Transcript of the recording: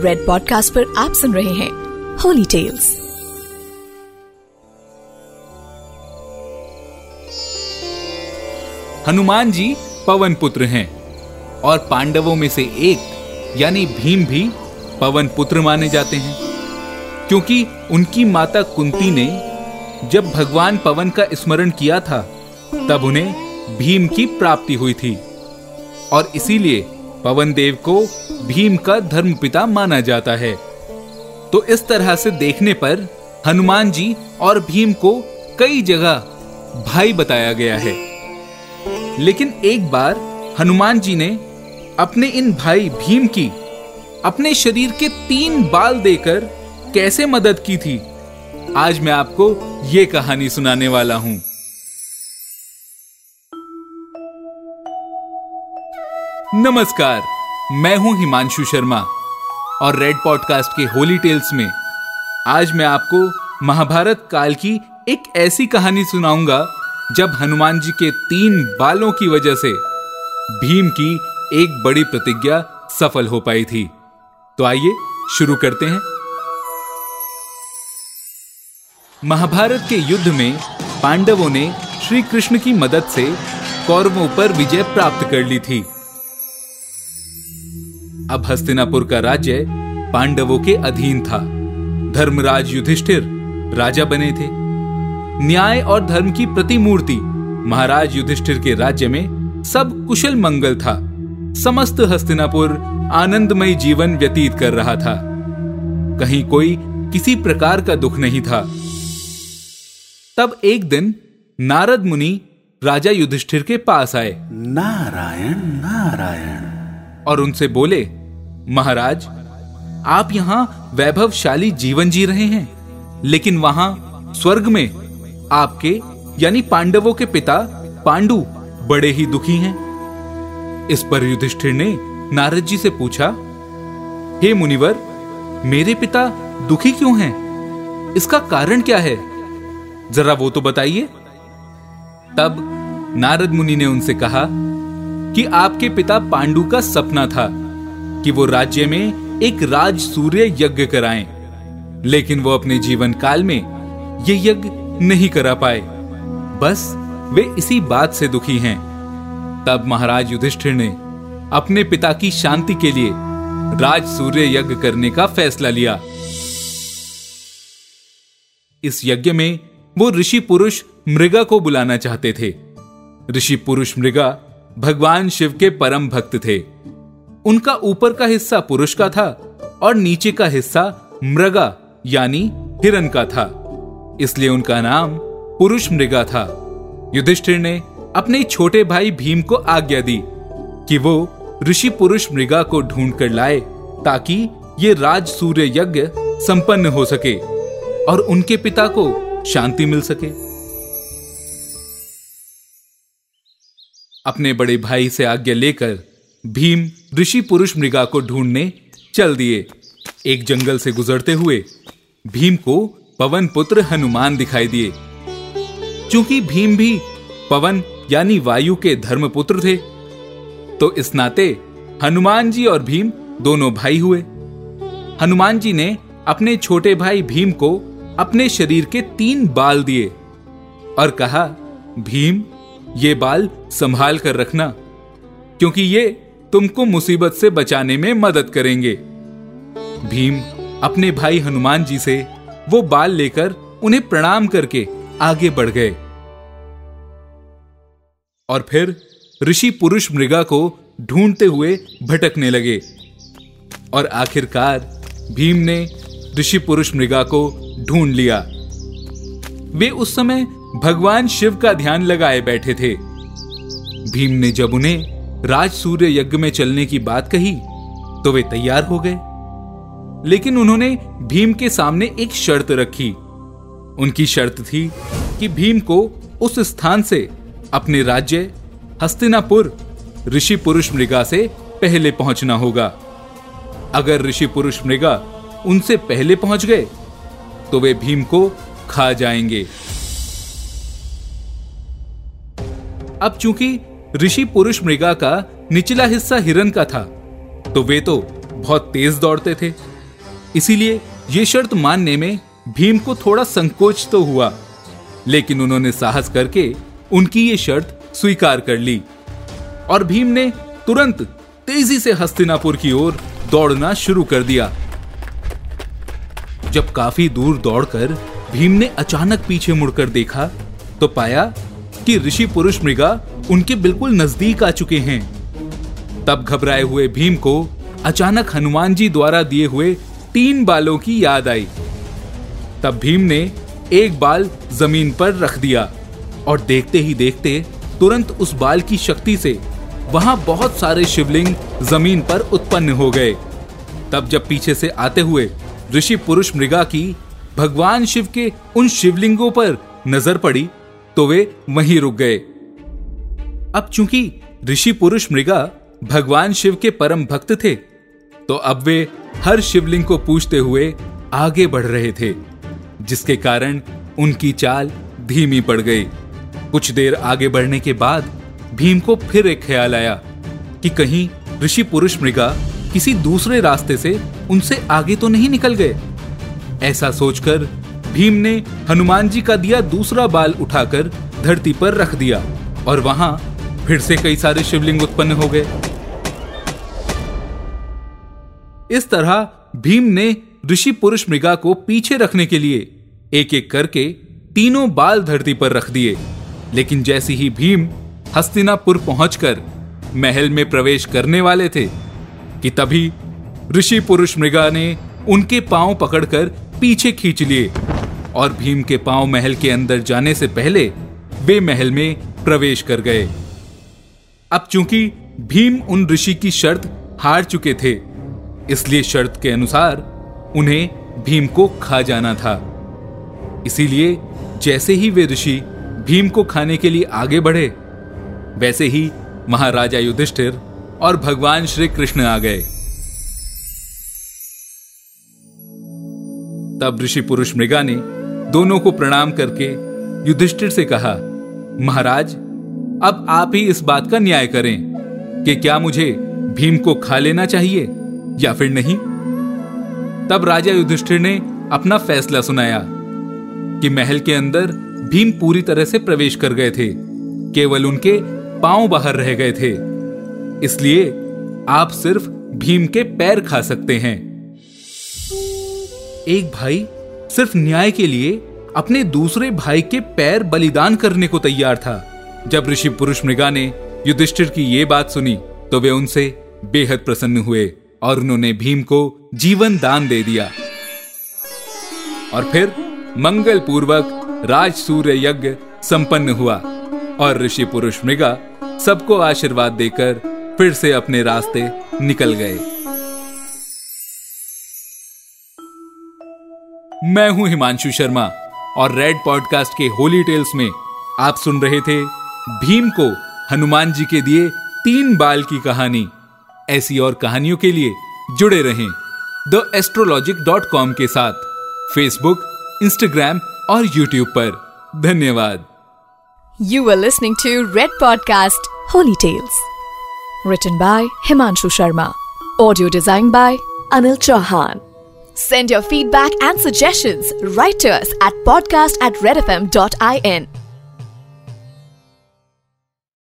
Red podcast पर आप सुन रहे हैं होली टेल्स हनुमान जी पवन पुत्र हैं और पांडवों में से एक, यानी भीम भी पवन पुत्र माने जाते हैं। क्योंकि उनकी माता कुंती ने जब भगवान पवन का स्मरण किया था, तब उन्हें भीम की प्राप्ति हुई थी। और इसीलिए पवन देव को भीम का धर्मपिता माना जाता है। तो इस तरह से देखने पर हनुमान जी और भीम को कई जगह भाई बताया गया है। लेकिन एक बार हनुमान जी ने अपने इन भाई भीम की अपने शरीर के तीन बाल देकर कैसे मदद की थी, आज मैं आपको ये कहानी सुनाने वाला हूँ। नमस्कार, मैं हूँ हिमांशु शर्मा और रेड पॉडकास्ट के होली टेल्स में आज मैं आपको महाभारत काल की एक ऐसी कहानी सुनाऊँगा जब हनुमान जी के तीन बालों की वजह से भीम की एक बड़ी प्रतिज्ञा सफल हो पाई थी। तो आइए शुरू करते हैं। महाभारत के युद्ध में पांडवों ने श्री कृष्ण की मदद से कौरवों पर विजय प्राप्त कर ली थी। अब हस्तिनापुर का राज्य पांडवों के अधीन था। धर्मराज युधिष्ठिर राजा बने थे। न्याय और धर्म की प्रतिमूर्ति महाराज युधिष्ठिर के राज्य में सब कुशल मंगल था। समस्त हस्तिनापुर आनंदमय जीवन व्यतीत कर रहा था। कहीं कोई किसी प्रकार का दुख नहीं था। तब एक दिन नारद मुनि राजा युधिष्ठिर के पास आए। नारायण नारायण। और उनसे बोले महाराज, आप यहाँ वैभवशाली जीवन जी रहे हैं, लेकिन वहाँ स्वर्ग में आपके, यानी पांडवों के पिता पांडु बड़े ही दुखी हैं। इस पर युधिष्ठिर ने नारद जी से पूछा, हे मुनिवर, मेरे पिता दुखी क्यों हैं? इसका कारण क्या है? जरा वो तो बताइए। तब नारद मुनि ने उनसे कहा कि आपके पिता पांडु का सपना था। कि वो राज्य में एक राज सूर्य यज्ञ कराएँ। लेकिन वो अपने जीवन काल में ये यज्ञ नहीं करा पाए। बस वे इसी बात से दुखी हैं। तब महाराज युधिष्ठिर ने अपने पिता की शांति के लिए राज सूर्य यज्ञ करने का फैसला लिया। इस यज्ञ में वो ऋषि पुरुष मृगा को बुलाना चाहते थे। ऋषि पुरुष मृगा भगवान शिव के परम भक्त थे। उनका ऊपर का हिस्सा पुरुष का था और नीचे का हिस्सा मृगा, यानी हिरण का था। इसलिए उनका नाम पुरुष मृगा था। युधिष्ठिर ने अपने छोटे भाई भीम को आज्ञा दी कि वो ऋषि पुरुष मृगा को ढूंढ कर लाए ताकि ये राज सूर्य यज्ञ संपन्न हो सके और उनके पिता को शांति मिल सके। अपने बड़े भाई से आज्ञा लेकर भीम ऋषि पुरुष मृगा को ढूँढने चल दिए। एक जंगल से गुजरते हुए भीम को पवन पुत्र हनुमान दिखाई दिए। क्योंकि भीम भी पवन यानी वायु के धर्मपुत्र थे तो इस नाते हनुमान जी और भीम दोनों भाई हुए। हनुमान जी ने अपने छोटे भाई भीम को अपने शरीर के तीन बाल दिए और कहा, भीम, ये बाल संभाल कर रखना, क्योंकि ये तुमको मुसीबत से बचाने में मदद करेंगे। भीम अपने भाई हनुमान जी से वो बाल लेकर उन्हें प्रणाम करके आगे बढ़ गए। और फिर ऋषि पुरुष मृगा को ढूंढते हुए भटकने लगे। और आखिरकार भीम ने ऋषि पुरुष मृगा को ढूंढ लिया। वे उस समय भगवान शिव का ध्यान लगाए बैठे थे। भीम ने जब उन्हें राज सूर्य यज्ञ में चलने की बात कही तो वे तैयार हो गए। लेकिन उन्होंने भीम के सामने एक शर्त रखी। उनकी शर्त थी कि भीम को उस स्थान से अपने राज्य, हस्तिनापुर, ऋषि पुरुष मृगा से पहले पहुँचना होगा। अगर ऋषि पुरुष मृगा उनसे पहले पहुँच गए तो वे भीम को खा जाएँगे। अब चूँकि ऋषि पुरुष मृगा का निचला हिस्सा हिरन का था तो वे तो बहुत तेज दौड़ते थे। इसीलिए ये शर्त मानने में भीम को थोड़ा संकोच तो हुआ, लेकिन उन्होंने साहस करके उनकी ये शर्त स्वीकार कर ली। और भीम ने तुरंत तेज़ी से हस्तिनापुर की ओर दौड़ना शुरू कर दिया। जब काफ़ी दूर दौड़कर भीम ने अचानक पीछे मुड़कर देखा तो पाया कि ऋषि पुरुष मृगा उनके बिल्कुल नज़दीक आ चुके हैं। तब घबराए हुए भीम को अचानक हनुमान जी द्वारा दिए हुए तीन बालों की याद आई। तब भीम ने एक बाल ज़मीन पर रख दिया और देखते ही देखते तुरंत उस बाल की शक्ति से वहाँ बहुत सारे शिवलिंग ज़मीन पर उत्पन्न हो गए। तब जब पीछे से आते हुए ऋषि पुरुष मृगा की भगवान शिव के उन शिवलिंगों पर नज़र पड़ी तो वे वहीं रुक गए। अब चूँकि ऋषि पुरुष मृगा भगवान शिव के परम भक्त थे तो अब वे हर शिवलिंग को पूछते हुए आगे बढ़ रहे थे, जिसके कारण उनकी चाल धीमी पड़ गई। कुछ देर आगे बढ़ने के बाद भीम को फिर एक ख्याल आया कि कहीं ऋषि पुरुष मृगा किसी दूसरे रास्ते से उनसे आगे तो नहीं निकल गए। ऐसा सोचकर भीम ने हनुमान जी का दिया दूसरा बाल उठाकर धरती पर रख दिया और वहाँ फिर से कई सारे शिवलिंग उत्पन्न हो गए। इस तरह भीम ने ऋषि पुरुष मृगा को पीछे रखने के लिए एक एक करके तीनों बाल धरती पर रख दिए। लेकिन जैसे ही भीम हस्तिनापुर पहुंचकर महल में प्रवेश करने वाले थे, कि तभी ऋषि पुरुष मृगा ने उनके पाँव पकड़कर पीछे खींच लिए और भीम के पाँव महल के अंदर जाने से पहले वे महल में प्रवेश कर गए। अब चूँकि भीम उन ऋषि की शर्त हार चुके थे, इसलिए शर्त के अनुसार उन्हें भीम को खा जाना था। इसीलिए जैसे ही वे ऋषि भीम को खाने के लिए आगे बढ़े, वैसे ही महाराजा युधिष्ठिर और भगवान श्री कृष्ण आ गए। तब ऋषि पुरुष मृगा ने दोनों को प्रणाम करके युधिष्ठिर से कहा, महाराज अब आप ही इस बात का न्याय करें कि क्या मुझे भीम को खा लेना चाहिए या फिर नहीं? तब राजा युधिष्ठिर ने अपना फैसला सुनाया कि महल के अंदर भीम पूरी तरह से प्रवेश कर गए थे, केवल उनके पाँव बाहर रह गए थे। इसलिए आप सिर्फ़ भीम के पैर खा सकते हैं। एक भाई सिर्फ़ न्याय के लिए अपने दूसरे भाई के पैर बलिदान करने को तैयार था। जब ऋषि पुरुष मृगा ने युधिष्ठिर की ये बात सुनी तो वे उनसे बेहद प्रसन्न हुए और उन्होंने भीम को जीवन दान दे दिया। और फिर मंगल पूर्वक राज सूर्य यज्ञ संपन्न हुआ और ऋषि पुरुष मृगा सबको आशीर्वाद देकर फिर से अपने रास्ते निकल गए। मैं हूँ हिमांशु शर्मा और रेड पॉडकास्ट के होली टेल्स में आप सुन रहे थे भीम को हनुमान जी के दिए तीन बाल की कहानी। ऐसी और कहानियों के लिए जुड़े रहें द एस्ट्रोलॉजिक डॉट कॉम के साथ, फेसबुक, इंस्टाग्राम और यूट्यूब पर। धन्यवाद। You are listening to Red podcast holy tales return by Himanshu Sharma audio design by Anil Chauhan send your feedback and suggestion writers at podcast at Red F M dot I N